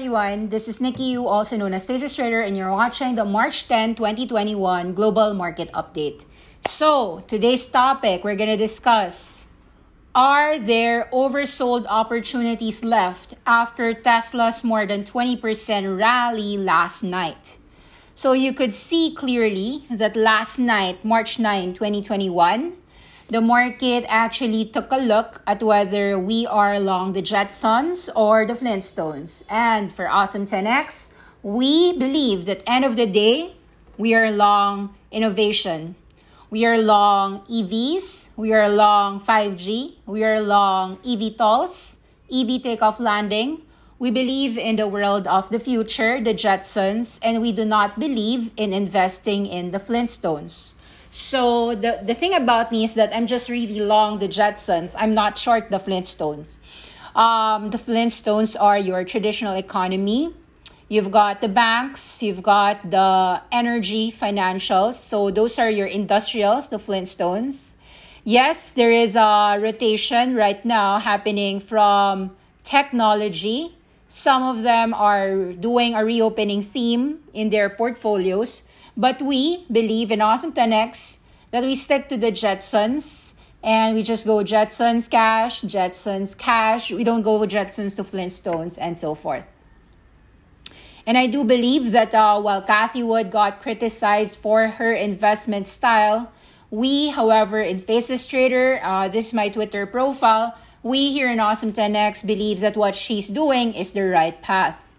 Everyone, this is Nikki Yu, also known as Faces Trader, and you're watching the March 10, 2021 Global Market Update. So, today's topic, we're gonna discuss Are there oversold opportunities left after Tesla's more than 20% rally last night? So, you could see clearly that last night, March 9, 2021, the market actually took a look at whether we are long the Jetsons or the Flintstones. And for Awesome 10X, we believe that end of the day, we are long innovation. We are long EVs, we are long 5G, we are long eVTOLs, EV takeoff landing. We believe in the world of the future, the Jetsons, and we do not believe in investing in the Flintstones. So the, the thing about me is that I'm just really long the Jetsons. I'm not short the Flintstones. Um, the Flintstones are your traditional economy. You've got the banks, you've got the energy financials. So those are your industrials, the Flintstones. Yes, there is a rotation right now happening from technology. Some of them are doing a reopening theme in their portfolios but we believe in Awesome 10X that we stick to the Jetsons and we just go Jetsons cash, Jetsons cash. We don't go Jetsons to Flintstones and so forth. And I do believe that uh, while Cathie Wood got criticized for her investment style, we, however, in Faces Trader, uh, this is my Twitter profile, we here in Awesome 10X believes that what she's doing is the right path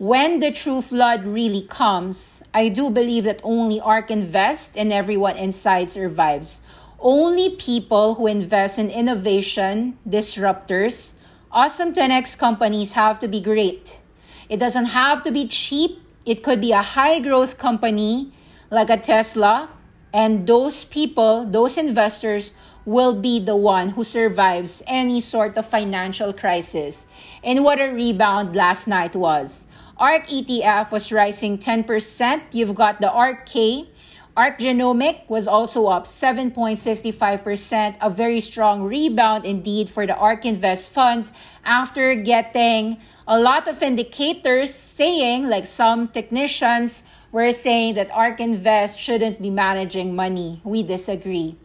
when the true flood really comes, I do believe that only ARK Invest and everyone inside survives. Only people who invest in innovation, disruptors, awesome 10x companies have to be great. It doesn't have to be cheap. It could be a high growth company like a Tesla. And those people, those investors, will be the one who survives any sort of financial crisis. And what a rebound last night was. ARK ETF was rising 10%. You've got the ARK-K. ARK Genomic was also up 7.65%, a very strong rebound indeed for the ARK Invest funds after getting a lot of indicators saying, like some technicians were saying that ARK Invest shouldn't be managing money. We disagree.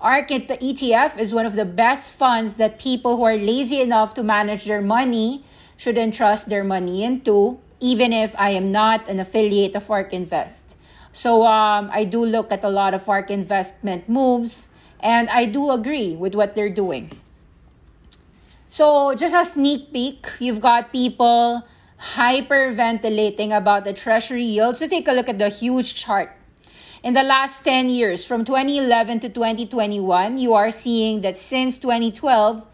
ARK the ETF is one of the best funds that people who are lazy enough to manage their money should entrust their money into even if I am not an affiliate of ARK Invest. So um, I do look at a lot of ARK investment moves, and I do agree with what they're doing. So just a sneak peek, you've got people hyperventilating about the treasury yields. So take a look at the huge chart. In the last 10 years, from 2011 to 2021, you are seeing that since 2012,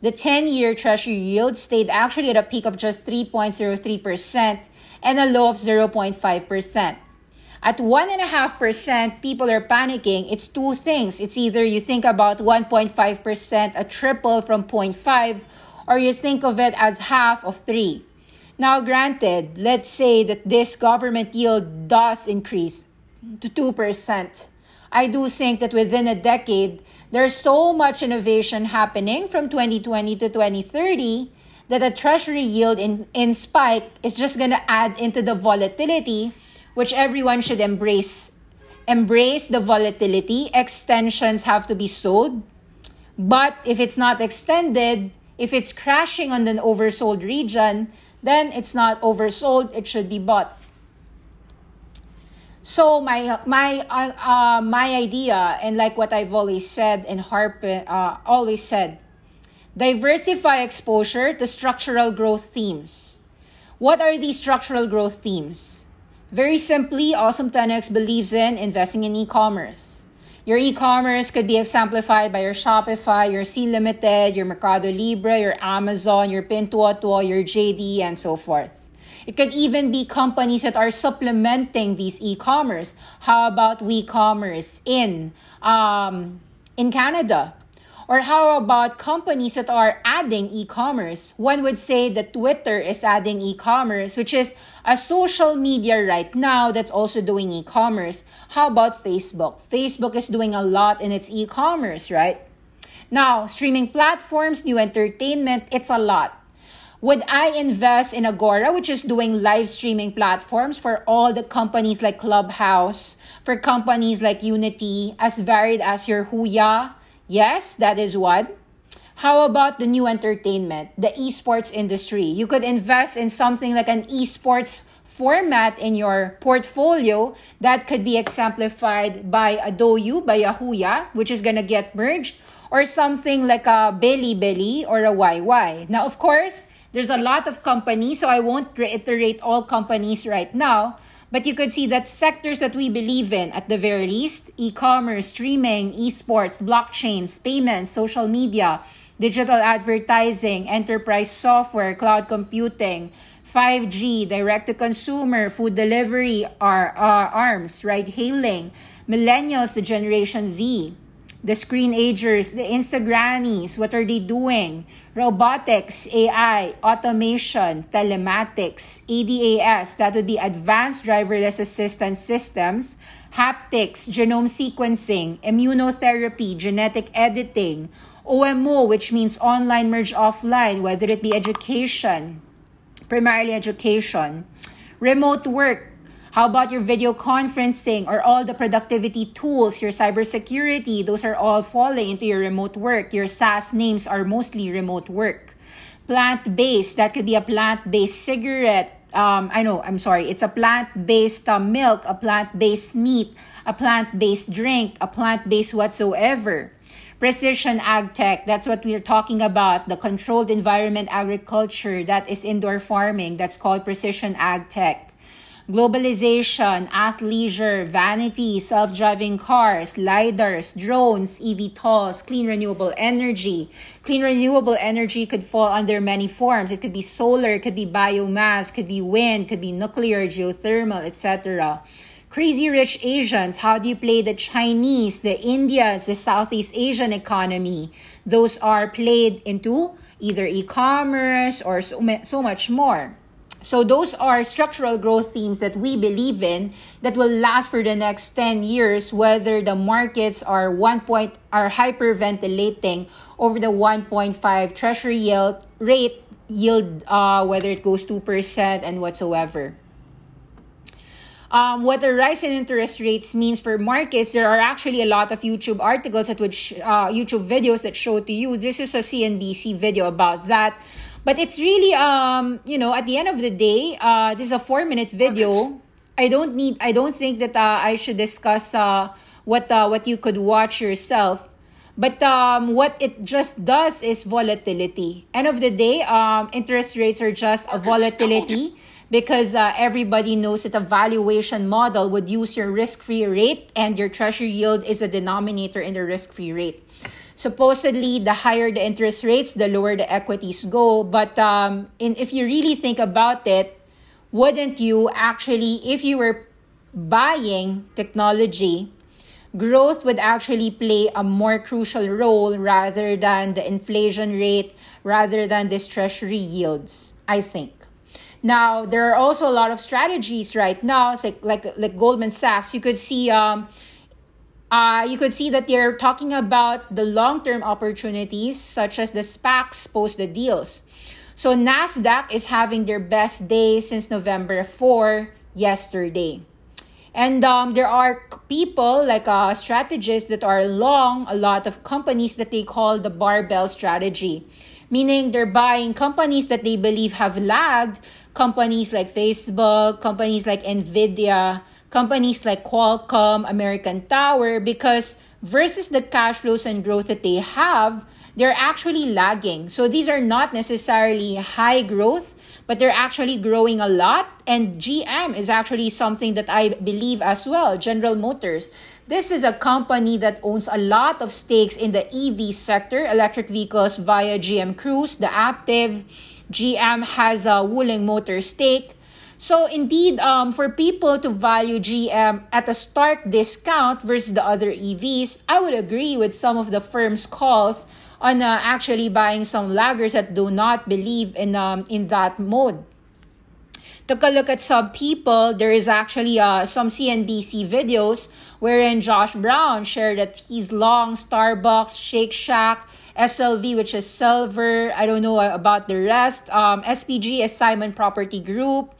the 10 year Treasury yield stayed actually at a peak of just 3.03% and a low of 0.5%. At 1.5%, people are panicking. It's two things. It's either you think about 1.5%, a triple from 0.5, or you think of it as half of 3. Now, granted, let's say that this government yield does increase to 2%. I do think that within a decade, there's so much innovation happening from 2020 to 2030 that a treasury yield in, in spike is just going to add into the volatility, which everyone should embrace. Embrace the volatility. Extensions have to be sold. But if it's not extended, if it's crashing on an oversold region, then it's not oversold, it should be bought. So my my uh, uh, my idea and like what I've always said and harp uh, always said, diversify exposure to structural growth themes. What are these structural growth themes? Very simply, Awesome 10X believes in investing in e-commerce. Your e-commerce could be exemplified by your Shopify, your Sea Limited, your Mercado Libre, your Amazon, your Pinduoduo, your JD, and so forth. It could even be companies that are supplementing these e-commerce. How about WeCommerce in um, in Canada? Or how about companies that are adding e-commerce? One would say that Twitter is adding e-commerce, which is a social media right now that's also doing e-commerce. How about Facebook? Facebook is doing a lot in its e-commerce, right? Now, streaming platforms, new entertainment, it's a lot. Would I invest in Agora, which is doing live streaming platforms for all the companies like Clubhouse, for companies like Unity, as varied as your Huya? Yes, that is one. How about the new entertainment, the esports industry? You could invest in something like an esports format in your portfolio that could be exemplified by a Douyu, by a Huya, which is to get merged, or something like a Bilibili or a YY. Now, of course, there's a lot of companies, so I won't reiterate all companies right now. But you could see that sectors that we believe in, at the very least, e commerce, streaming, esports, blockchains, payments, social media, digital advertising, enterprise software, cloud computing, 5G, direct to consumer, food delivery, are, uh, arms, ride hailing, millennials, the Generation Z, the screen agers, the Instagrannies, what are they doing? Robotics, AI, automation, telematics, ADAS, that would be advanced driverless assistance systems, haptics, genome sequencing, immunotherapy, genetic editing, OMO, which means online merge offline, whether it be education, primarily education, remote work, how about your video conferencing or all the productivity tools, your cybersecurity? Those are all falling into your remote work. Your SaaS names are mostly remote work. Plant based, that could be a plant based cigarette. Um, I know, I'm sorry. It's a plant based uh, milk, a plant based meat, a plant based drink, a plant based whatsoever precision ag tech that's what we're talking about the controlled environment agriculture that is indoor farming that's called precision ag tech globalization, athleisure, vanity, self-driving cars, lidars, drones, eVTOLs, clean renewable energy. Clean renewable energy could fall under many forms. It could be solar, it could be biomass, could be wind, could be nuclear, geothermal, etc. Crazy rich Asians, how do you play the Chinese, the Indians, the Southeast Asian economy? Those are played into either e-commerce or so, so much more. So those are structural growth themes that we believe in that will last for the next 10 years whether the markets are 1 point are hyperventilating over the 1.5 treasury yield rate yield uh, whether it goes 2% and whatsoever. Um, what the rise in interest rates means for markets, there are actually a lot of YouTube articles that would sh- uh, YouTube videos that show to you. This is a CNBC video about that but it's really um you know at the end of the day uh this is a four minute video i don't need i don't think that uh, i should discuss uh what uh, what you could watch yourself. But um, what it just does is volatility. End of the day, um, interest rates are just a volatility because uh, everybody knows that a valuation model would use your risk-free rate and your treasury yield is a denominator in the risk-free rate supposedly the higher the interest rates, the lower the equities go. But um, in, if you really think about it, wouldn't you actually, if you were buying technology, growth would actually play a more crucial role rather than the inflation rate, rather than this treasury yields, I think. Now, there are also a lot of strategies right now, it's like, like, like Goldman Sachs. You could see um, uh, you could see that they're talking about the long term opportunities, such as the SPACs post the deals. So, NASDAQ is having their best day since November 4 yesterday. And um, there are people, like uh, strategists, that are long a lot of companies that they call the barbell strategy, meaning they're buying companies that they believe have lagged, companies like Facebook, companies like Nvidia, companies like Qualcomm, American Tower, because versus the cash flows and growth that they have, they're actually lagging. So these are not necessarily high growth, but they're actually growing a lot. And GM is actually something that I believe as well, General Motors. This is a company that owns a lot of stakes in the EV sector, electric vehicles via GM Cruise, the Aptiv. GM has a Wuling Motor stake. So indeed, um, for people to value GM at a stark discount versus the other EVs, I would agree with some of the firm's calls on uh, actually buying some laggers that do not believe in um, in that mode. Took a look at some people. There is actually uh, some CNBC videos wherein Josh Brown shared that he's long Starbucks, Shake Shack, SLV, which is silver. I don't know about the rest. Um, SPG is Simon Property Group.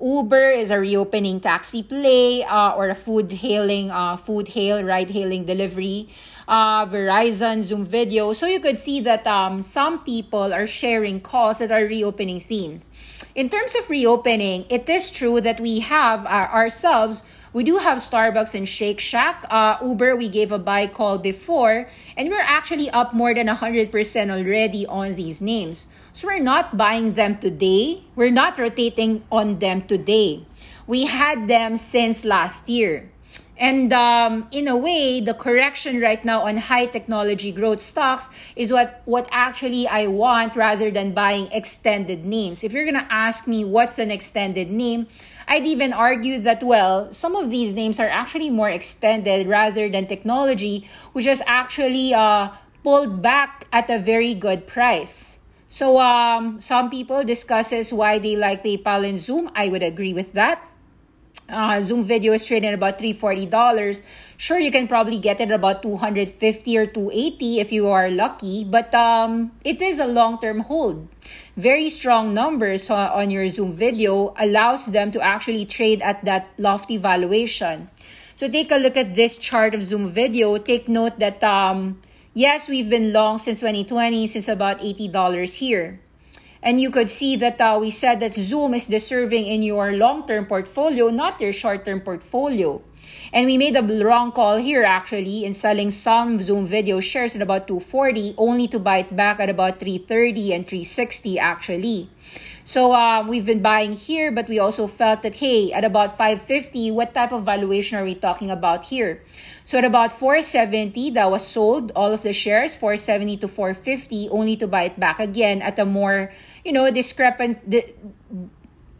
Uber is a reopening taxi play uh, or a food hailing, uh, food hail, ride hailing delivery. Uh, Verizon, Zoom Video. So you could see that um, some people are sharing calls that are reopening themes. In terms of reopening, it is true that we have uh, ourselves we do have Starbucks and Shake Shack. Uh, Uber, we gave a buy call before, and we're actually up more than 100% already on these names. So we're not buying them today. We're not rotating on them today. We had them since last year. And um, in a way, the correction right now on high technology growth stocks is what, what actually I want rather than buying extended names. If you're going to ask me what's an extended name, I'd even argue that, well, some of these names are actually more extended rather than technology, which is actually uh, pulled back at a very good price. So um, some people discusses why they like PayPal and Zoom. I would agree with that. Uh, Zoom video is trading about $340. Sure, you can probably get it about 250 or 280 if you are lucky, but um, it is a long-term hold. Very strong numbers on your Zoom video allows them to actually trade at that lofty valuation. So take a look at this chart of Zoom video. Take note that um, Yes, we've been long since 2020, since about $80 here. And you could see that uh, we said that Zoom is deserving in your long-term portfolio, not your short-term portfolio. And we made a wrong call here actually in selling some Zoom video shares at about 240 only to buy it back at about 330 and 360 actually. So uh, we've been buying here, but we also felt that, hey, at about 550, what type of valuation are we talking about here? So at about 470, that was sold, all of the shares, 470 to 450, only to buy it back again at a more, you know, discrepant, di-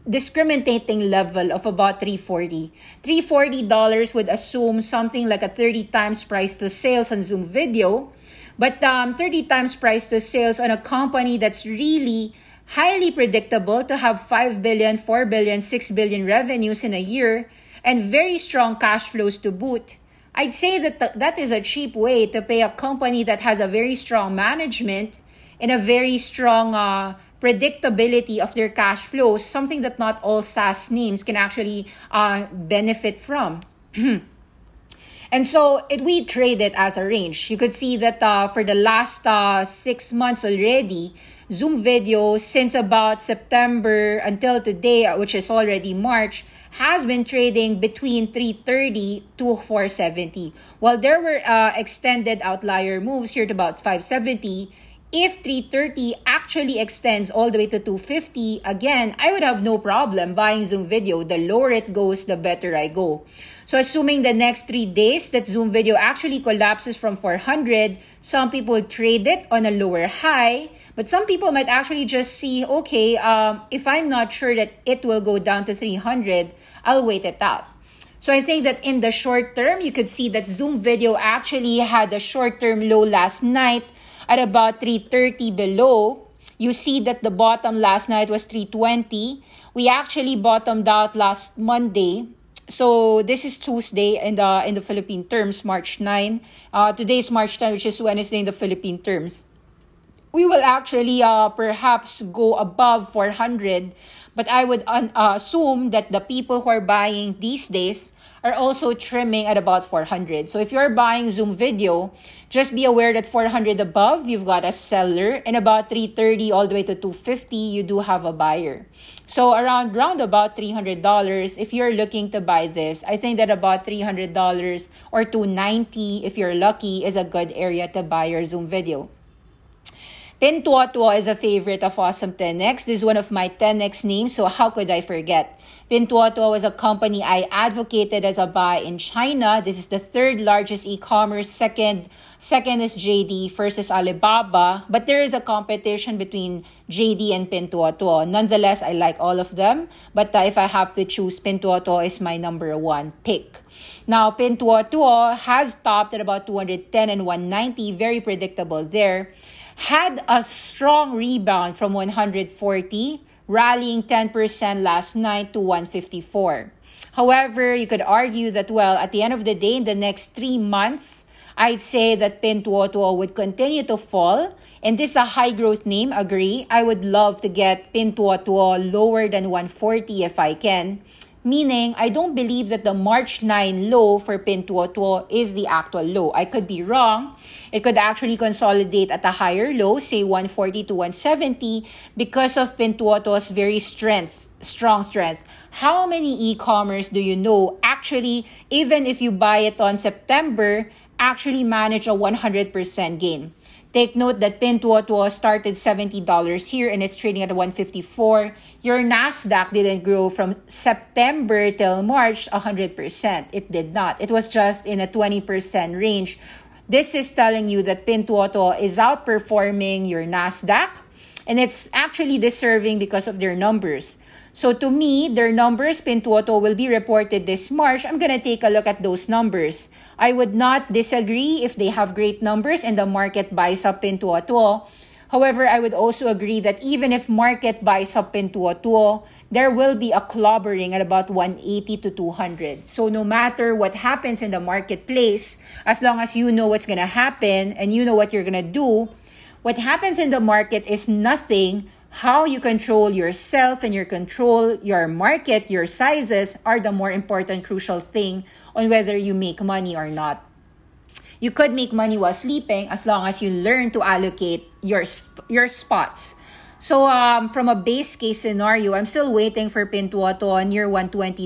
discriminating level of about 340 $340 would assume something like a 30 times price to sales on zoom video but um, 30 times price to sales on a company that's really highly predictable to have 5 billion, 4 billion, 6 billion revenues in a year and very strong cash flows to boot. I'd say that th- that is a cheap way to pay a company that has a very strong management and a very strong uh, predictability of their cash flows, something that not all SaaS names can actually uh, benefit from. and so it, we trade it as a range. You could see that uh, for the last uh, six months already, Zoom video since about September until today, which is already March, has been trading between 330 to 470. While there were uh, extended outlier moves here to about 570, if 330 actually extends all the way to 250, again, I would have no problem buying Zoom video. The lower it goes, the better I go. So assuming the next three days that Zoom video actually collapses from 400, some people trade it on a lower high, but some people might actually just see, okay, um, if I'm not sure that it will go down to 300, I'll wait it out. So I think that in the short term, you could see that Zoom video actually had a short term low last night at about 330 below. You see that the bottom last night was 320. We actually bottomed out last Monday so this is Tuesday in the in the Philippine terms, March 9. Uh, today is March 10, which is Wednesday in the Philippine terms. We will actually uh, perhaps go above 400, but I would un- uh, assume that the people who are buying these days are also trimming at about 400. So if you're buying Zoom video, just be aware that 400 above, you've got a seller, and about 330 all the way to 250, you do have a buyer. So around round about $300, if you're looking to buy this, I think that about $300 or 290 if you're lucky is a good area to buy your Zoom video. Pinduoduo is a favorite of Awesome 10X. This is one of my 10X names, so how could I forget? Pinduoduo was a company I advocated as a buy in China. This is the third largest e-commerce. Second, second is JD. First is Alibaba. But there is a competition between JD and Pinduoduo. Nonetheless, I like all of them. But uh, if I have to choose, Pinduoduo is my number one pick. Now, Pinduoduo has topped at about 210 and 190. Very predictable there had a strong rebound from 140, rallying 10% last night to 154. However, you could argue that, well, at the end of the day, in the next three months, I'd say that Pinduoduo would continue to fall. And this is a high growth name, agree. I would love to get Pinduoduo lower than 140 if I can. Meaning, I don't believe that the March 9 low for Pinduoduo is the actual low. I could be wrong. It could actually consolidate at a higher low, say 140 to 170, because of Pinduoduo's very strength, strong strength. How many e-commerce do you know actually, even if you buy it on September, actually manage a 100% gain? Take note that Pintuotuo started $70 here and it's trading at 154. Your Nasdaq didn't grow from September till March 100%. It did not. It was just in a 20% range. This is telling you that Pintuotuo is outperforming your Nasdaq and it's actually deserving because of their numbers. So to me, their numbers, Pintuotuo, will be reported this March. I'm going to take a look at those numbers. I would not disagree if they have great numbers and the market buys up Pintuotuo. However, I would also agree that even if market buys up Pintuotuo, there will be a clobbering at about 180 to 200. So no matter what happens in the marketplace, as long as you know what's going to happen and you know what you're going to do, what happens in the market is nothing how you control yourself and your control your market, your sizes are the more important crucial thing on whether you make money or not. You could make money while sleeping as long as you learn to allocate your your spots. So um, from a base case scenario, I'm still waiting for Pinduoduo near $120.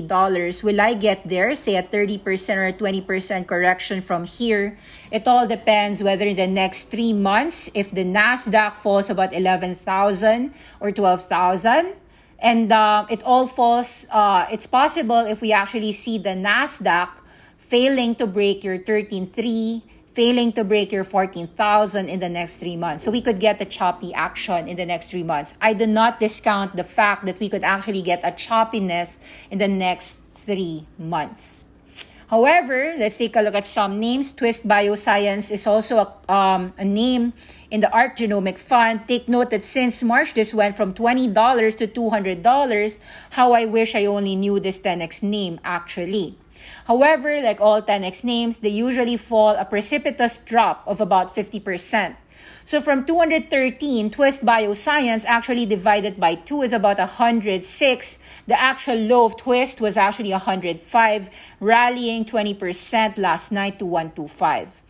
Will I get there, say a 30% or a 20% correction from here? It all depends whether in the next three months, if the NASDAQ falls about 11,000 or 12,000, and uh, it all falls, uh, it's possible if we actually see the NASDAQ failing to break your 13.3 failing to break your 14,000 in the next three months. So we could get a choppy action in the next three months. I do not discount the fact that we could actually get a choppiness in the next three months. However, let's take a look at some names. Twist Bioscience is also a, um, a name in the ARK Genomic Fund. Take note that since March, this went from $20 to $200. How I wish I only knew this 10x name actually. However, like all 10x names, they usually fall a precipitous drop of about 50%. So from 213, Twist Bioscience actually divided by 2 is about 106. The actual low of Twist was actually 105, rallying 20% last night to 125.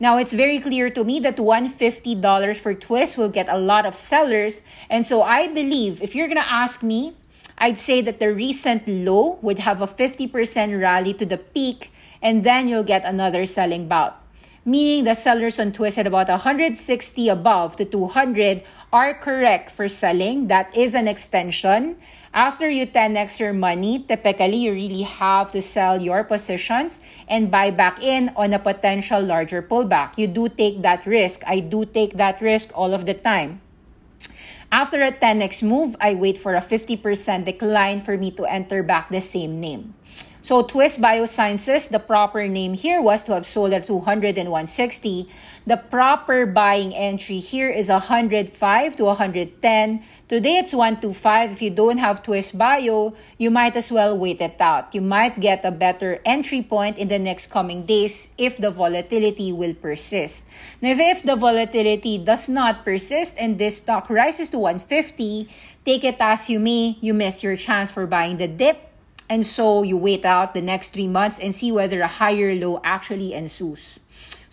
Now, it's very clear to me that $150 for Twist will get a lot of sellers. And so I believe if you're going to ask me, I'd say that the recent low would have a 50% rally to the peak, and then you'll get another selling bout. Meaning the sellers on Twist at about 160 above to 200 are correct for selling. That is an extension. After you 10x your money, typically you really have to sell your positions and buy back in on a potential larger pullback. You do take that risk. I do take that risk all of the time. After a 10x move, I wait for a 50% decline for me to enter back the same name. So Twist Biosciences, the proper name here was to have sold at 200 and 160. The proper buying entry here is 105 to 110. Today it's 125. If you don't have Twist Bio, you might as well wait it out. You might get a better entry point in the next coming days if the volatility will persist. Now, if the volatility does not persist and this stock rises to 150, take it as you may, you miss your chance for buying the dip and so you wait out the next three months and see whether a higher low actually ensues.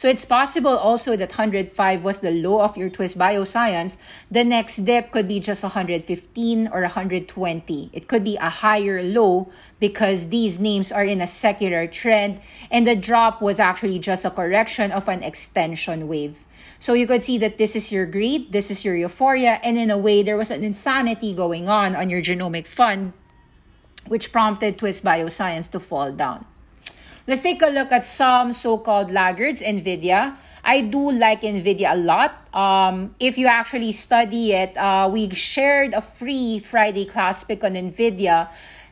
So it's possible also that 105 was the low of your twist bioscience. The next dip could be just 115 or 120. It could be a higher low because these names are in a secular trend and the drop was actually just a correction of an extension wave. So you could see that this is your greed, this is your euphoria, and in a way, there was an insanity going on on your genomic fund, which prompted Twist Bioscience to fall down. Let's take a look at some so called laggards, NVIDIA. I do like NVIDIA a lot. Um, if you actually study it, uh, we shared a free Friday class pick on NVIDIA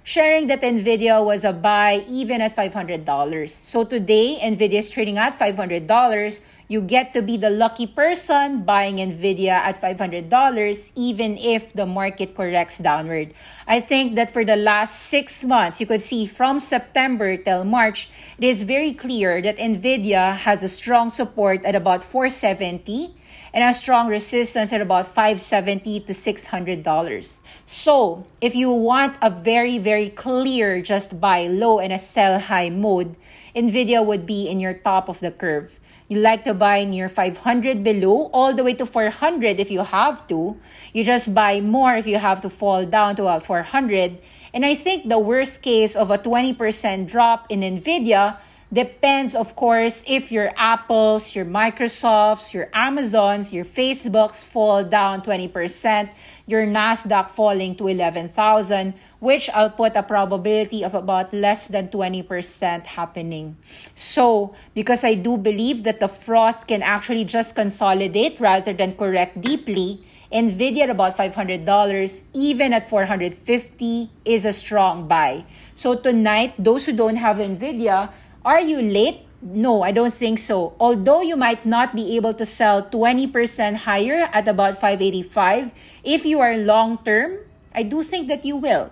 sharing that Nvidia was a buy even at $500. So today, Nvidia is trading at $500. You get to be the lucky person buying Nvidia at $500 even if the market corrects downward. I think that for the last 6 months, you could see from September till March, it is very clear that Nvidia has a strong support at about 470 and a strong resistance at about 570 to $600. So, if you want a very, very clear just buy low and a sell high mode, NVIDIA would be in your top of the curve. You like to buy near 500 below, all the way to 400 if you have to. You just buy more if you have to fall down to about 400. And I think the worst case of a 20% drop in NVIDIA Depends, of course, if your Apples, your Microsofts, your Amazons, your Facebooks fall down 20%, your NASDAQ falling to 11,000, which I'll put a probability of about less than 20% happening. So, because I do believe that the froth can actually just consolidate rather than correct deeply, Nvidia at about $500, even at 450 is a strong buy. So tonight, those who don't have Nvidia, are you late? No, I don't think so. Although you might not be able to sell 20% higher at about 585, if you are long term, I do think that you will.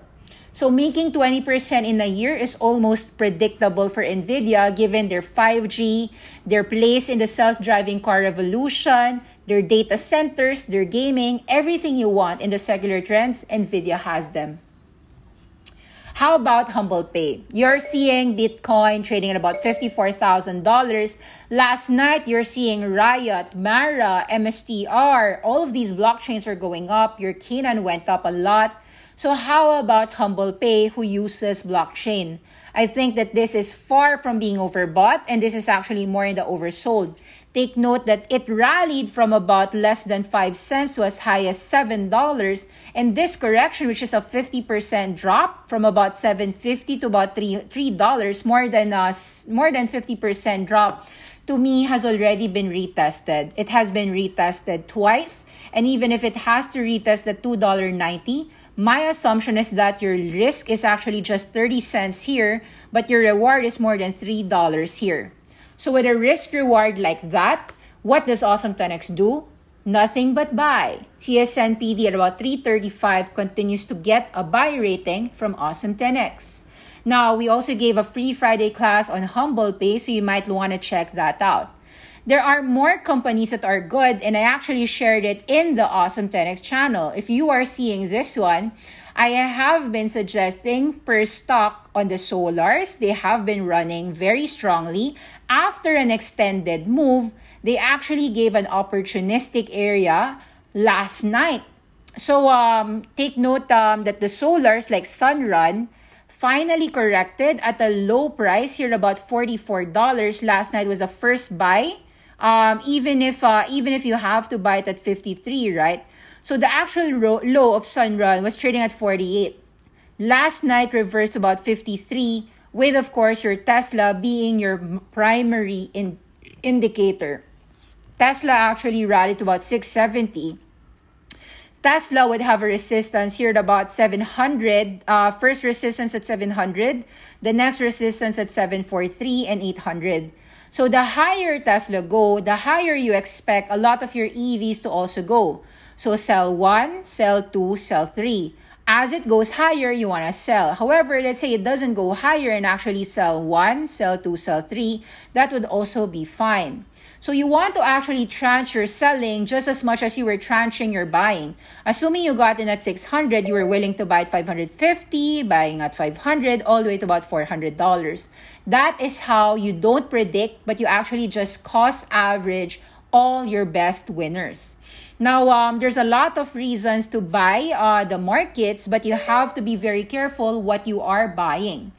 So making 20% in a year is almost predictable for Nvidia given their 5G, their place in the self-driving car revolution, their data centers, their gaming, everything you want in the secular trends, Nvidia has them. How about HUMBL Pay? You're seeing Bitcoin trading at about $54,000. Last night, you're seeing Riot, Mara, MSTR, all of these blockchains are going up. Your Canaan went up a lot. So how about HUMBL Pay who uses blockchain? I think that this is far from being overbought and this is actually more in the oversold. Take note that it rallied from about less than 5 cents to as high as $7. And this correction, which is a 50% drop from about 7.50 to about 3, $3 more than a, more than 50% drop, to me has already been retested. It has been retested twice. And even if it has to retest the $2.90, my assumption is that your risk is actually just 30 cents here, but your reward is more than $3 here. So with a risk reward like that, what does Awesome 10X do? Nothing but buy. TSNPD at about 335 continues to get a buy rating from Awesome 10X. Now, we also gave a free Friday class on HUMBL Pay, so you might want to check that out. There are more companies that are good, and I actually shared it in the Awesome 10X channel. If you are seeing this one, I have been suggesting per stock on the solars. They have been running very strongly. After an extended move, they actually gave an opportunistic area last night. So um, take note um, that the solars like Sunrun finally corrected at a low price here about $44 last night was a first buy um, even if uh, even if you have to buy it at 53 right so the actual low of Sunrun was trading at 48. Last night reversed about 53, with of course your Tesla being your primary in- indicator. Tesla actually rallied to about 670. Tesla would have a resistance here at about 700. Uh, first resistance at 700, the next resistance at 743 and 800. So the higher Tesla go, the higher you expect a lot of your EVs to also go. So sell 1, sell 2, sell 3. As it goes higher, you want to sell. However, let's say it doesn't go higher and actually sell 1, sell 2, sell 3, that would also be fine. So you want to actually tranche your selling just as much as you were tranching your buying. Assuming you got in at 600, you were willing to buy at 550, buying at 500, all the way to about $400. That is how you don't predict, but you actually just cost average all your best winners. Now, um, there's a lot of reasons to buy uh, the markets, but you have to be very careful what you are buying.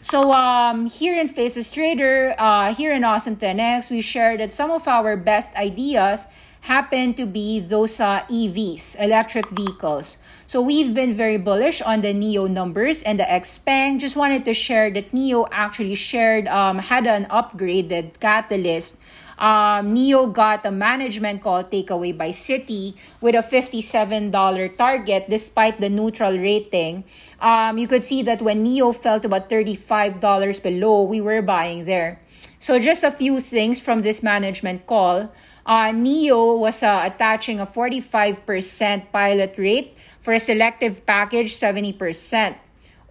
So um, here in Faces Trader, uh, here in Awesome 10X, we shared that some of our best ideas happen to be those uh, EVs, electric vehicles. So we've been very bullish on the NIO numbers and the XPeng. Just wanted to share that NIO actually shared, um, had an upgraded catalyst. Um, NIO got a management call takeaway by Citi with a $57 target despite the neutral rating. Um, you could see that when NIO fell to about $35 below, we were buying there. So just a few things from this management call. Uh, NIO was uh, attaching a 45% pilot rate for a selective package, 70%.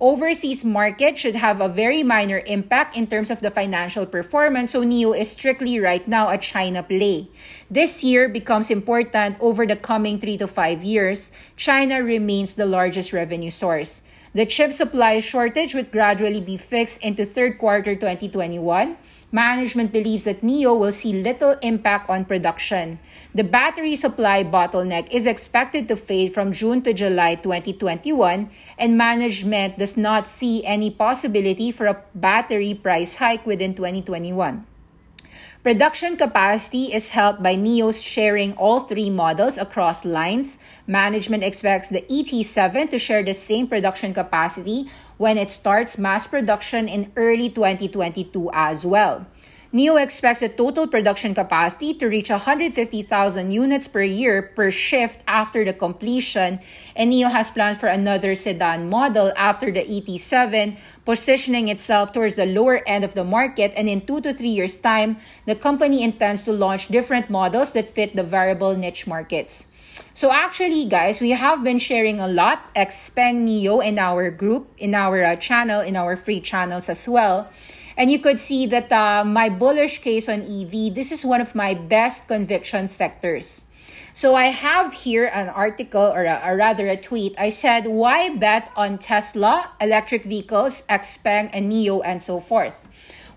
Overseas market should have a very minor impact in terms of the financial performance, so NIO is strictly right now a China play. This year becomes important over the coming three to five years. China remains the largest revenue source. The chip supply shortage would gradually be fixed into third quarter 2021 management believes that NIO will see little impact on production. The battery supply bottleneck is expected to fade from June to July 2021, and management does not see any possibility for a battery price hike within 2021. Production capacity is helped by NIO's sharing all three models across lines. Management expects the ET7 to share the same production capacity when it starts mass production in early 2022 as well. NIO expects the total production capacity to reach 150,000 units per year per shift after the completion, and NIO has plans for another sedan model after the ET7, positioning itself towards the lower end of the market. And in two to three years' time, the company intends to launch different models that fit the variable niche markets. So actually, guys, we have been sharing a lot XPeng NIO in our group, in our uh, channel, in our free channels as well. And you could see that uh, my bullish case on EV, this is one of my best conviction sectors. So I have here an article or, a, or rather a tweet. I said, why bet on Tesla, electric vehicles, XPeng, and NIO, and so forth?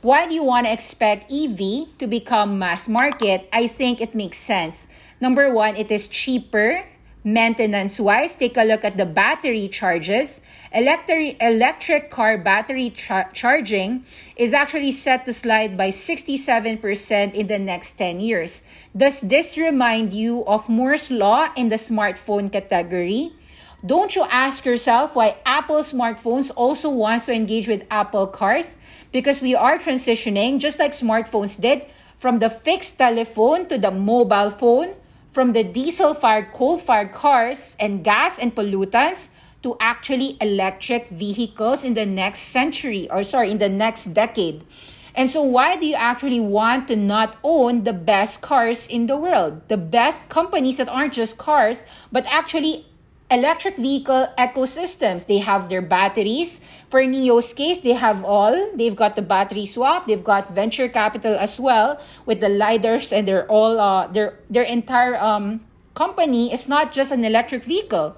Why do you want to expect EV to become mass market? I think it makes sense. Number one, it is cheaper Maintenance wise, take a look at the battery charges. Electric, electric car battery charging is actually set to slide by 67% in the next 10 years. Does this remind you of Moore's Law in the smartphone category? Don't you ask yourself why Apple smartphones also wants to engage with Apple cars? Because we are transitioning, just like smartphones did, from the fixed telephone to the mobile phone from the diesel fired, coal fired cars and gas and pollutants to actually electric vehicles in the next century or sorry, in the next decade. And so, why do you actually want to not own the best cars in the world? The best companies that aren't just cars, but actually electric vehicle ecosystems. They have their batteries. For NIO's case, they have all. They've got the battery swap. They've got venture capital as well with the lidars, and they're all uh, their their entire um, company is not just an electric vehicle.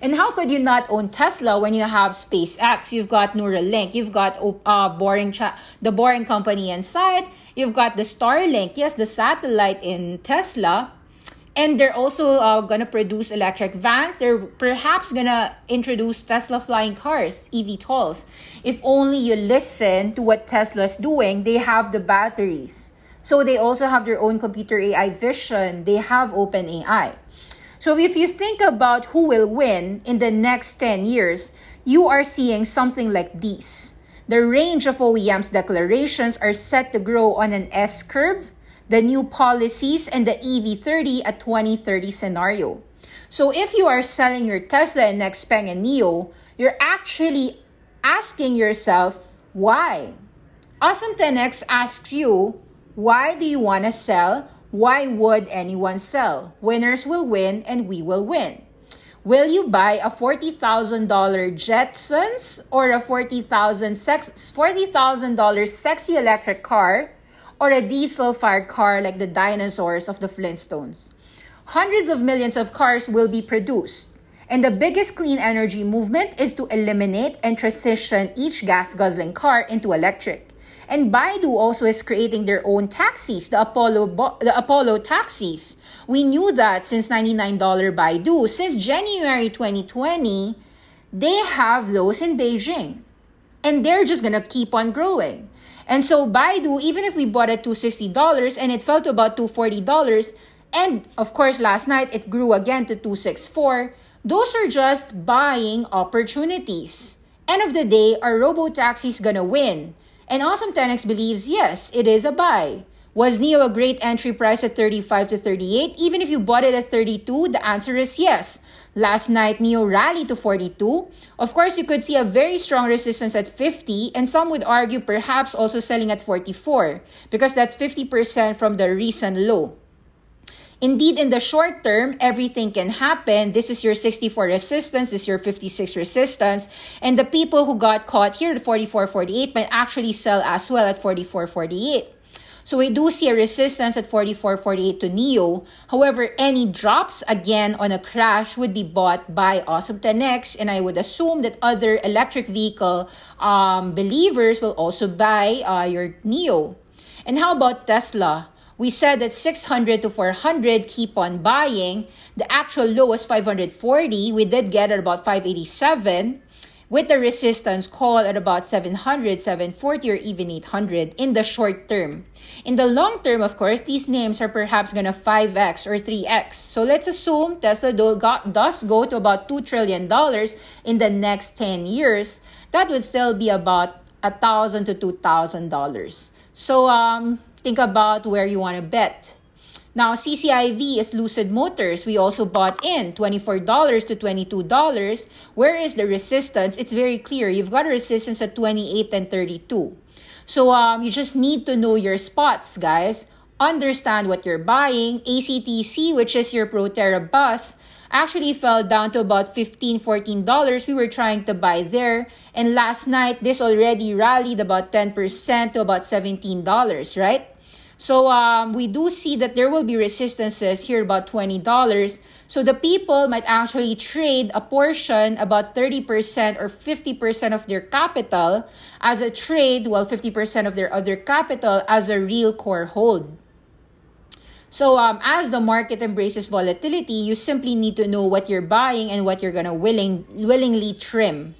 And how could you not own Tesla when you have SpaceX? You've got Neuralink. You've got uh, boring cha- the boring company inside. You've got the Starlink. Yes, the satellite in Tesla and they're also uh, gonna produce electric vans. They're perhaps gonna introduce Tesla flying cars, EV eVTOLs. If only you listen to what Tesla's doing, they have the batteries. So they also have their own computer AI vision. They have open AI. So if you think about who will win in the next 10 years, you are seeing something like this. The range of OEMs declarations are set to grow on an S curve the new policies, and the EV30 at 2030 scenario. So if you are selling your Tesla and XPeng and NIO, you're actually asking yourself, why? Awesome 10X asks you, why do you want to sell? Why would anyone sell? Winners will win and we will win. Will you buy a $40,000 Jetsons or a $40,000 $40,000 sexy electric car or a diesel fired car like the dinosaurs of the Flintstones. Hundreds of millions of cars will be produced. And the biggest clean energy movement is to eliminate and transition each gas guzzling car into electric. And Baidu also is creating their own taxis, the Apollo, the Apollo taxis. We knew that since $99 Baidu. Since January 2020, they have those in Beijing. and they're just gonna keep on growing. And so Baidu, even if we bought at $260 and it fell to about $240, and of course last night it grew again to 264, those are just buying opportunities. End of the day, are robo taxis gonna win? And Awesome 10X believes yes, it is a buy. Was NIO a great entry price at 35 to 38? Even if you bought it at 32, the answer is yes. Last night, NIO rallied to 42. Of course, you could see a very strong resistance at 50, and some would argue perhaps also selling at 44, because that's 50% from the recent low. Indeed, in the short term, everything can happen. This is your 64 resistance, this is your 56 resistance. And the people who got caught here at 44, 48 might actually sell as well at 44, 48. So we do see a resistance at 44.48 to NIO. However, any drops again on a crash would be bought by Awesome 10X. And I would assume that other electric vehicle um, believers will also buy uh, your NIO. And how about Tesla? We said that 600 to 400 keep on buying. The actual low was 540. We did get at about 587 with the resistance call at about 700, 740, or even 800 in the short term. In the long term, of course, these names are perhaps going to 5x or 3x. So let's assume Tesla do, got, does go to about $2 trillion in the next 10 years. That would still be about 1,000 to $2,000. So, um, think about where you want to bet. Now, CCIV is Lucid Motors. We also bought in $24 to $22. Where is the resistance? It's very clear. You've got a resistance at 28 and 32. So um, you just need to know your spots, guys. Understand what you're buying. ACTC, which is your Proterra bus, actually fell down to about $15, $14. We were trying to buy there. And last night, this already rallied about 10% to about $17, right? So um, we do see that there will be resistances here about $20. So the people might actually trade a portion, about 30% or 50% of their capital as a trade, while 50% of their other capital as a real core hold. So um, as the market embraces volatility, you simply need to know what you're buying and what you're gonna willing willingly trim.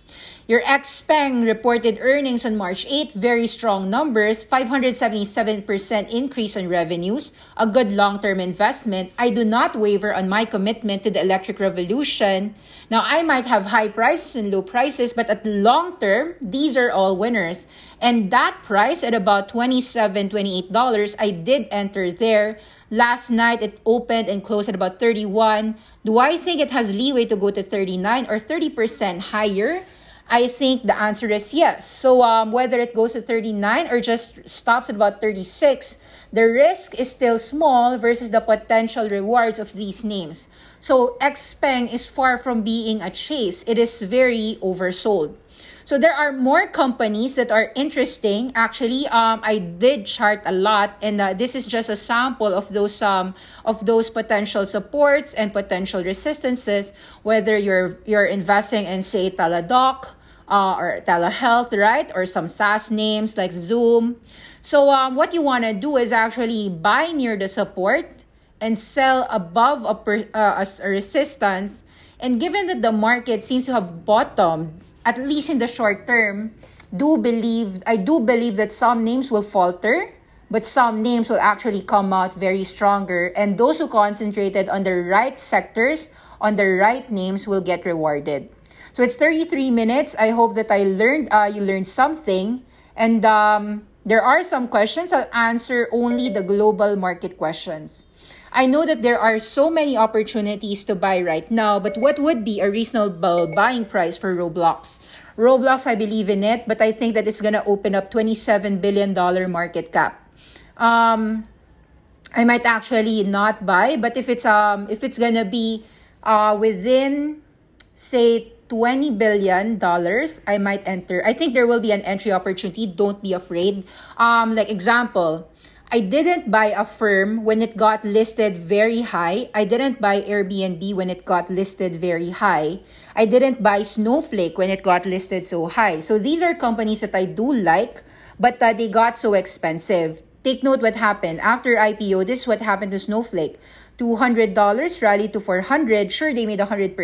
Your Xpeng reported earnings on March 8, very strong numbers, 577% increase on revenues, a good long-term investment. I do not waver on my commitment to the electric revolution. Now, I might have high prices and low prices, but at long term, these are all winners. And that price at about $27, $28, I did enter there. Last night, it opened and closed at about 31. Do I think it has leeway to go to 39 or 30% higher? I think the answer is yes. So um, whether it goes to 39 or just stops at about 36, the risk is still small versus the potential rewards of these names. So Xpeng is far from being a chase. It is very oversold. So there are more companies that are interesting. Actually, um, I did chart a lot, and uh, this is just a sample of those um of those potential supports and potential resistances. Whether you're you're investing in say Teladoc uh, or telehealth, right, or some SaaS names like Zoom. So um, what you want to do is actually buy near the support and sell above a, per, uh, a resistance. And given that the market seems to have bottomed at least in the short term, do believe I do believe that some names will falter, but some names will actually come out very stronger. And those who concentrated on the right sectors, on the right names, will get rewarded. So it's 33 minutes. I hope that I learned uh, you learned something. And um, there are some questions. I'll answer only the global market questions. I know that there are so many opportunities to buy right now, but what would be a reasonable buying price for Roblox? Roblox, I believe in it, but I think that it's gonna open up $27 billion market cap. Um, I might actually not buy, but if it's um if it's gonna be uh within say 20 billion dollars i might enter i think there will be an entry opportunity don't be afraid um like example I didn't buy Affirm when it got listed very high. I didn't buy Airbnb when it got listed very high. I didn't buy Snowflake when it got listed so high. So these are companies that I do like, but uh, they got so expensive. Take note what happened after IPO. This is what happened to Snowflake. $200 rally to 400 sure they made 100%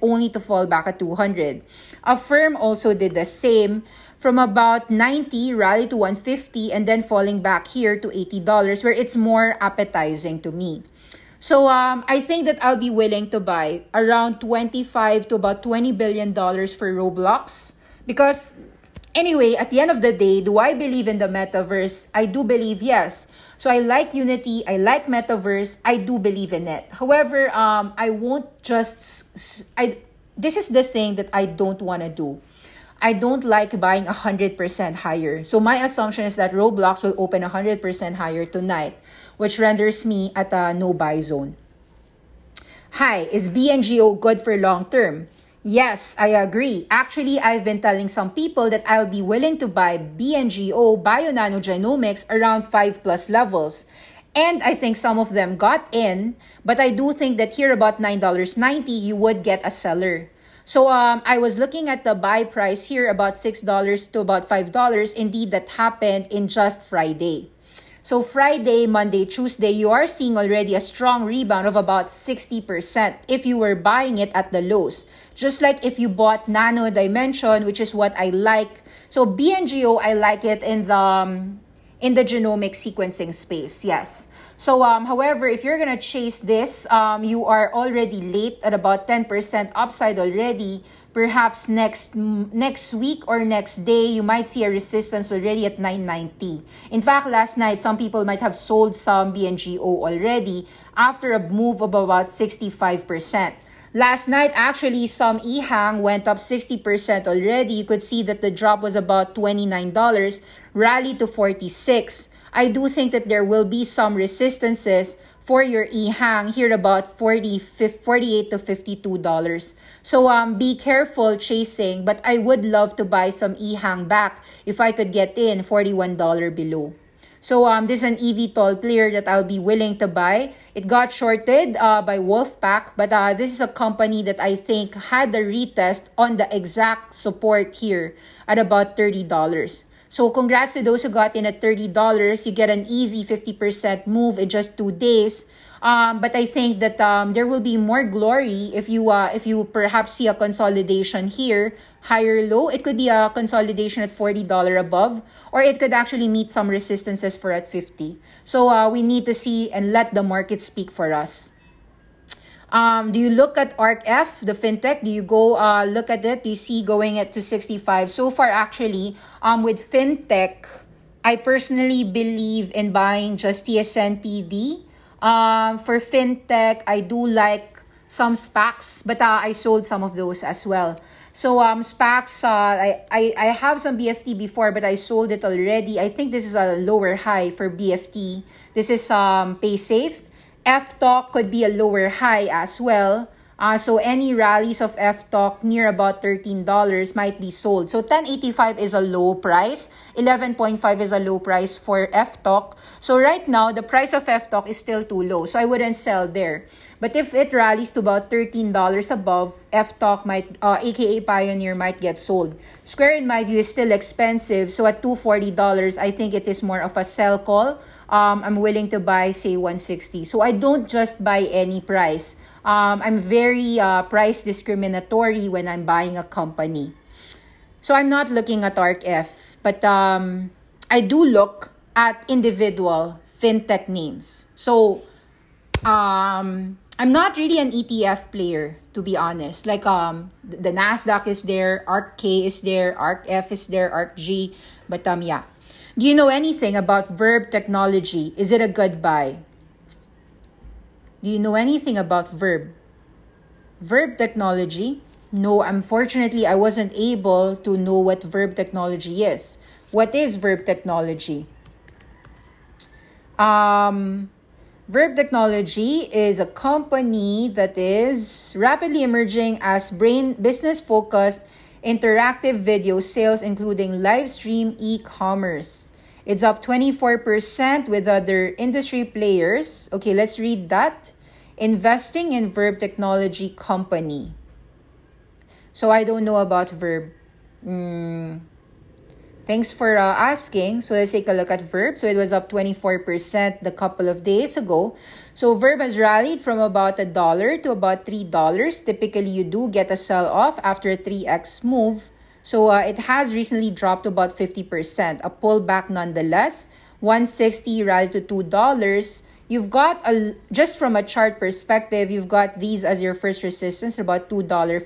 only to fall back at 200 affirm also did the same from about 90 rally to 150 and then falling back here to $80 where it's more appetizing to me so um, I think that I'll be willing to buy around 25 to about 20 billion dollars for Roblox because anyway, at the end of the day, do I believe in the metaverse? I do believe yes. So I like Unity, I like metaverse, I do believe in it. However, um I won't just I this is the thing that I don't want to do. I don't like buying 100% higher. So my assumption is that Roblox will open 100% higher tonight which renders me at a no buy zone. Hi, is BNGO good for long term? Yes, I agree. Actually, I've been telling some people that I'll be willing to buy BNGO Bionanogenomics around 5 plus levels. And I think some of them got in, but I do think that here about $9.90 you would get a seller. So um, I was looking at the buy price here about $6 to about $5. Indeed, that happened in just Friday. So Friday, Monday, Tuesday, you are seeing already a strong rebound of about 60% if you were buying it at the lows. Just like if you bought Nano Dimension, which is what I like. So BNGO, I like it in the um, in the genomic sequencing space. Yes. So, um, however, if you're gonna chase this, um, you are already late at about 10% upside already. Perhaps next next week or next day you might see a resistance already at 990 in fact last night some people might have sold some bngo already after a move of about 65% last night actually some ehang went up 60% already. You could see that the drop was about $29 rally to 46 i do think that there will be some resistances for your ehang here about 40 48 to 52 dollars. So um be careful chasing but i would love to buy some ehang back if i could get in 41 dollar below. So um this is an eVTOL player that i'll be willing to buy. It got shorted uh, by wolfpack but uh, this is a company that i think had a retest on the exact support here at about 30 dollars so congrats to those who got in at $30. You get an easy 50% move in just two days. Um, but I think that um, there will be more glory if you uh, if you perhaps see a consolidation here, higher low. It could be a consolidation at $40 above, or it could actually meet some resistances for at 50. So uh, we need to see and let the market speak for us. Um, do you look at ARKF, the fintech? Do you go uh, look at it? Do you see going at to 65? So far, actually, um, with fintech, I personally believe in buying just TSNPD. Um, for fintech, I do like some SPACs, but uh, I sold some of those as well. So um, SPACs, uh, I, I, I have some BFT before, but I sold it already. I think this is a lower high for BFT. This is um, PaySafe. F-Talk could be a lower high as well. Uh, so any rallies of F-Talk near about $13 might be sold. So 1085 is a low price. 11.5 is a low price for F-Talk. So right now, the price of F-Talk is still too low. So I wouldn't sell there. But if it rallies to about $13 above, F-Talk might, uh, aka Payoneer might get sold. Square in my view is still expensive. So at $240, I think it is more of a sell call. Um, I'm willing to buy, say, 160 So I don't just buy any price. Um, I'm very uh, price discriminatory when I'm buying a company. So I'm not looking at ARKF, but um, I do look at individual fintech names. So um, I'm not really an ETF player, to be honest. Like um, the Nasdaq is there, ARKK is there, ARKF is there, ARKG, but um, yeah. Do you know anything about Verb Technology? Is it a good buy? Do you know anything about verb? Verb technology? No, unfortunately, I wasn't able to know what verb technology is. What is verb technology? Um, verb technology is a company that is rapidly emerging as brain business focused interactive video sales, including live stream e commerce. It's up 24% with other industry players. Okay, let's read that. Investing in Verb Technology Company. So I don't know about Verb. Mm, Thanks for uh, asking. So let's take a look at Verb. So it was up 24% the couple of days ago. So Verb has rallied from about a dollar to about $3. Typically, you do get a sell off after a 3x move. So uh, it has recently dropped to about 50%, a pullback nonetheless. 160 rallied to $2. You've got a just from a chart perspective, you've got these as your first resistance about $2.40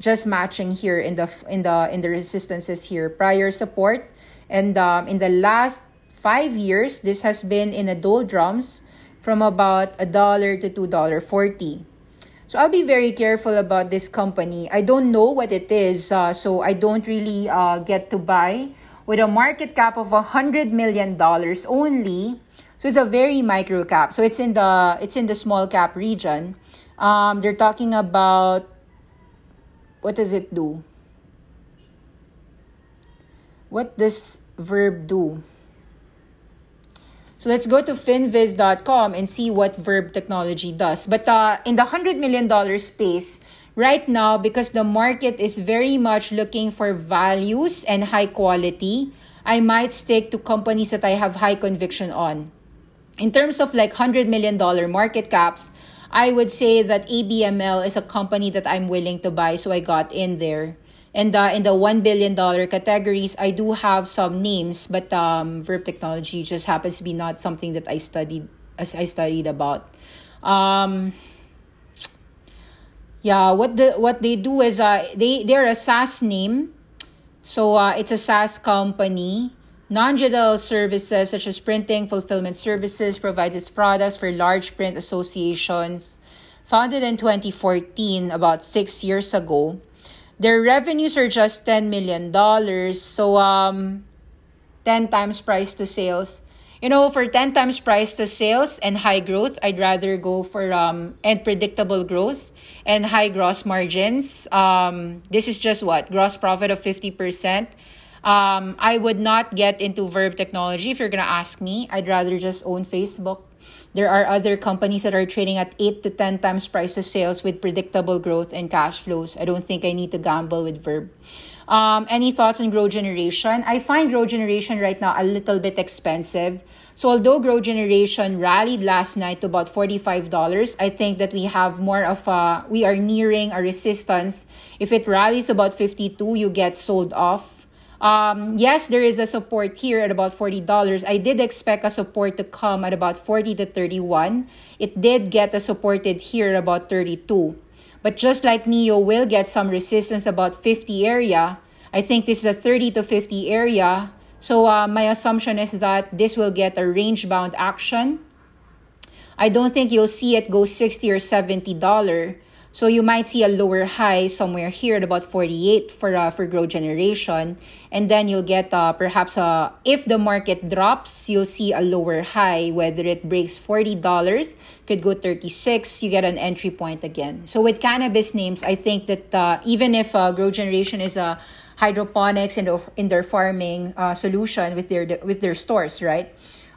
just matching here in the in the in the resistances here prior support and um, in the last five years this has been in a doldrums from about a dollar to two dollar forty so i'll be very careful about this company i don't know what it is uh, so i don't really uh, get to buy with a market cap of a hundred million dollars only so it's a very micro cap so it's in the it's in the small cap region um, they're talking about what does it do? What does verb do? So let's go to finviz.com and see what verb technology does. But uh, in the $100 million space, right now, because the market is very much looking for values and high quality, I might stick to companies that I have high conviction on. In terms of like $100 million market caps, I would say that ABML is a company that I'm willing to buy, so I got in there. And uh, in the $1 billion categories, I do have some names, but um, Verb Technology just happens to be not something that I studied as I studied about. Um, yeah, what the what they do is uh, they they're a SaaS name, so uh, it's a SaaS company. Non-digital services such as printing, fulfillment services provides its products for large print associations. Founded in 2014, about six years ago, their revenues are just $10 million. So, um, 10 times price to sales. You know, for 10 times price to sales and high growth, I'd rather go for um, and predictable growth and high gross margins. Um, this is just what? Gross profit of 50%. Um, I would not get into verb technology if you're going to ask me. I'd rather just own Facebook. There are other companies that are trading at 8 to 10 times price to sales with predictable growth and cash flows. I don't think I need to gamble with Verb. Um, any thoughts on Grow Generation? I find Grow Generation right now a little bit expensive. So although Grow Generation rallied last night to about $45, I think that we have more of a, we are nearing a resistance. If it rallies about 52, you get sold off um, yes, there is a support here at about $40. I did expect a support to come at about 40 to 31. It did get a supported here at about 32. But just like NIO will get some resistance about 50 area, I think this is a 30 to 50 area. So uh, my assumption is that this will get a range bound action. I don't think you'll see it go 60 or 70 dollar so you might see a lower high somewhere here at about 48 for uh, for grow generation, and then you'll get uh, perhaps uh, if the market drops, you'll see a lower high. Whether it breaks $40, could go 36, you get an entry point again. So with cannabis names, I think that uh, even if uh, grow generation is a hydroponics and in their farming uh, solution with their with their stores, right?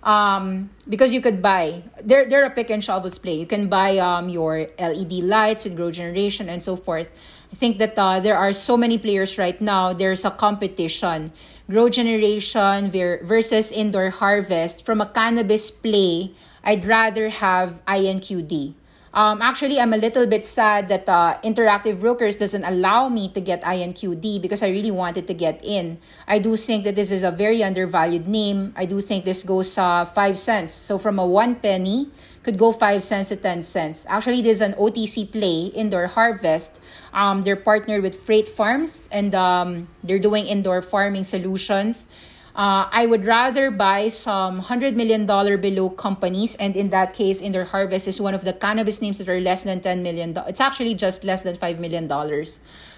Um, because you could buy they're, they're a pick and shovels play you can buy um, your led lights with grow generation and so forth. I think that uh, there are so many players right now there's a competition. Grow generation versus indoor harvest. From a cannabis play i'd rather have inqd um, actually, I'm a little bit sad that uh, Interactive Brokers doesn't allow me to get INQD because I really wanted to get in. I do think that this is a very undervalued name. I do think this goes uh, 5 cents. So from a 1 penny, could go 5 cents to 10 cents. Actually, this is an OTC play, Indoor Harvest. Um, they're partnered with Freight Farms and um, they're doing indoor farming solutions. Uh, I would rather buy some $100 million below companies. And in that case, Indoor Harvest is one of the cannabis names that are less than $10 million. It's actually just less than $5 million.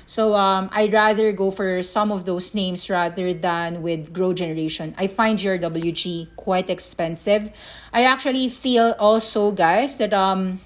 So um, I'd rather go for some of those names rather than with Grow Generation. I find GRWG quite expensive. I actually feel also, guys, that um,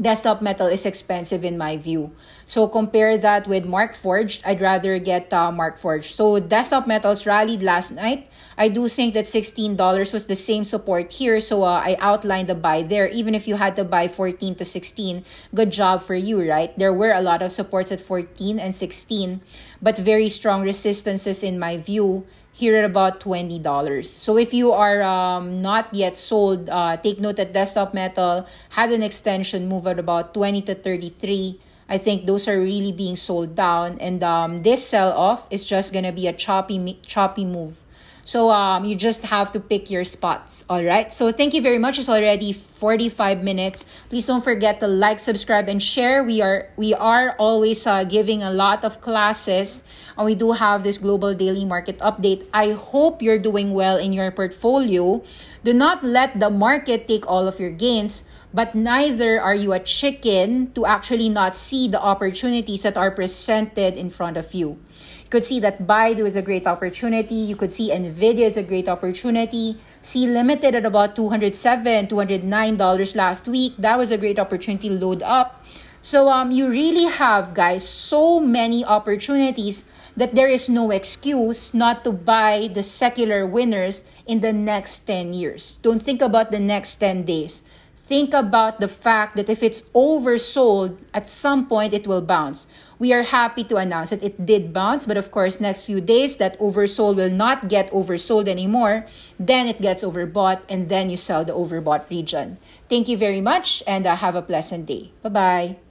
desktop metal is expensive in my view. So compare that with Mark Markforged. I'd rather get uh, Markforged. So desktop metals rallied last night. I do think that $16 was the same support here. So uh, I outlined the buy there. Even if you had to buy 14 to 16, good job for you, right? There were a lot of supports at 14 and 16, but very strong resistances in my view here at about $20. So if you are um, not yet sold, uh, take note that Desktop Metal had an extension move at about 20 to 33. I think those are really being sold down. And um, this sell off is just going to be a choppy, choppy move. So um, you just have to pick your spots. All right. So thank you very much. It's already 45 minutes. Please don't forget to like, subscribe, and share. We are we are always uh, giving a lot of classes, and we do have this global daily market update. I hope you're doing well in your portfolio. Do not let the market take all of your gains but neither are you a chicken to actually not see the opportunities that are presented in front of you. You could see that Baidu is a great opportunity. You could see Nvidia is a great opportunity. Sea Limited at about 207, $209 last week. That was a great opportunity load up. So um, you really have, guys, so many opportunities that there is no excuse not to buy the secular winners in the next 10 years. Don't think about the next 10 days think about the fact that if it's oversold, at some point it will bounce. We are happy to announce that it did bounce, but of course, next few days, that oversold will not get oversold anymore. Then it gets overbought, and then you sell the overbought region. Thank you very much, and uh, have a pleasant day. Bye bye.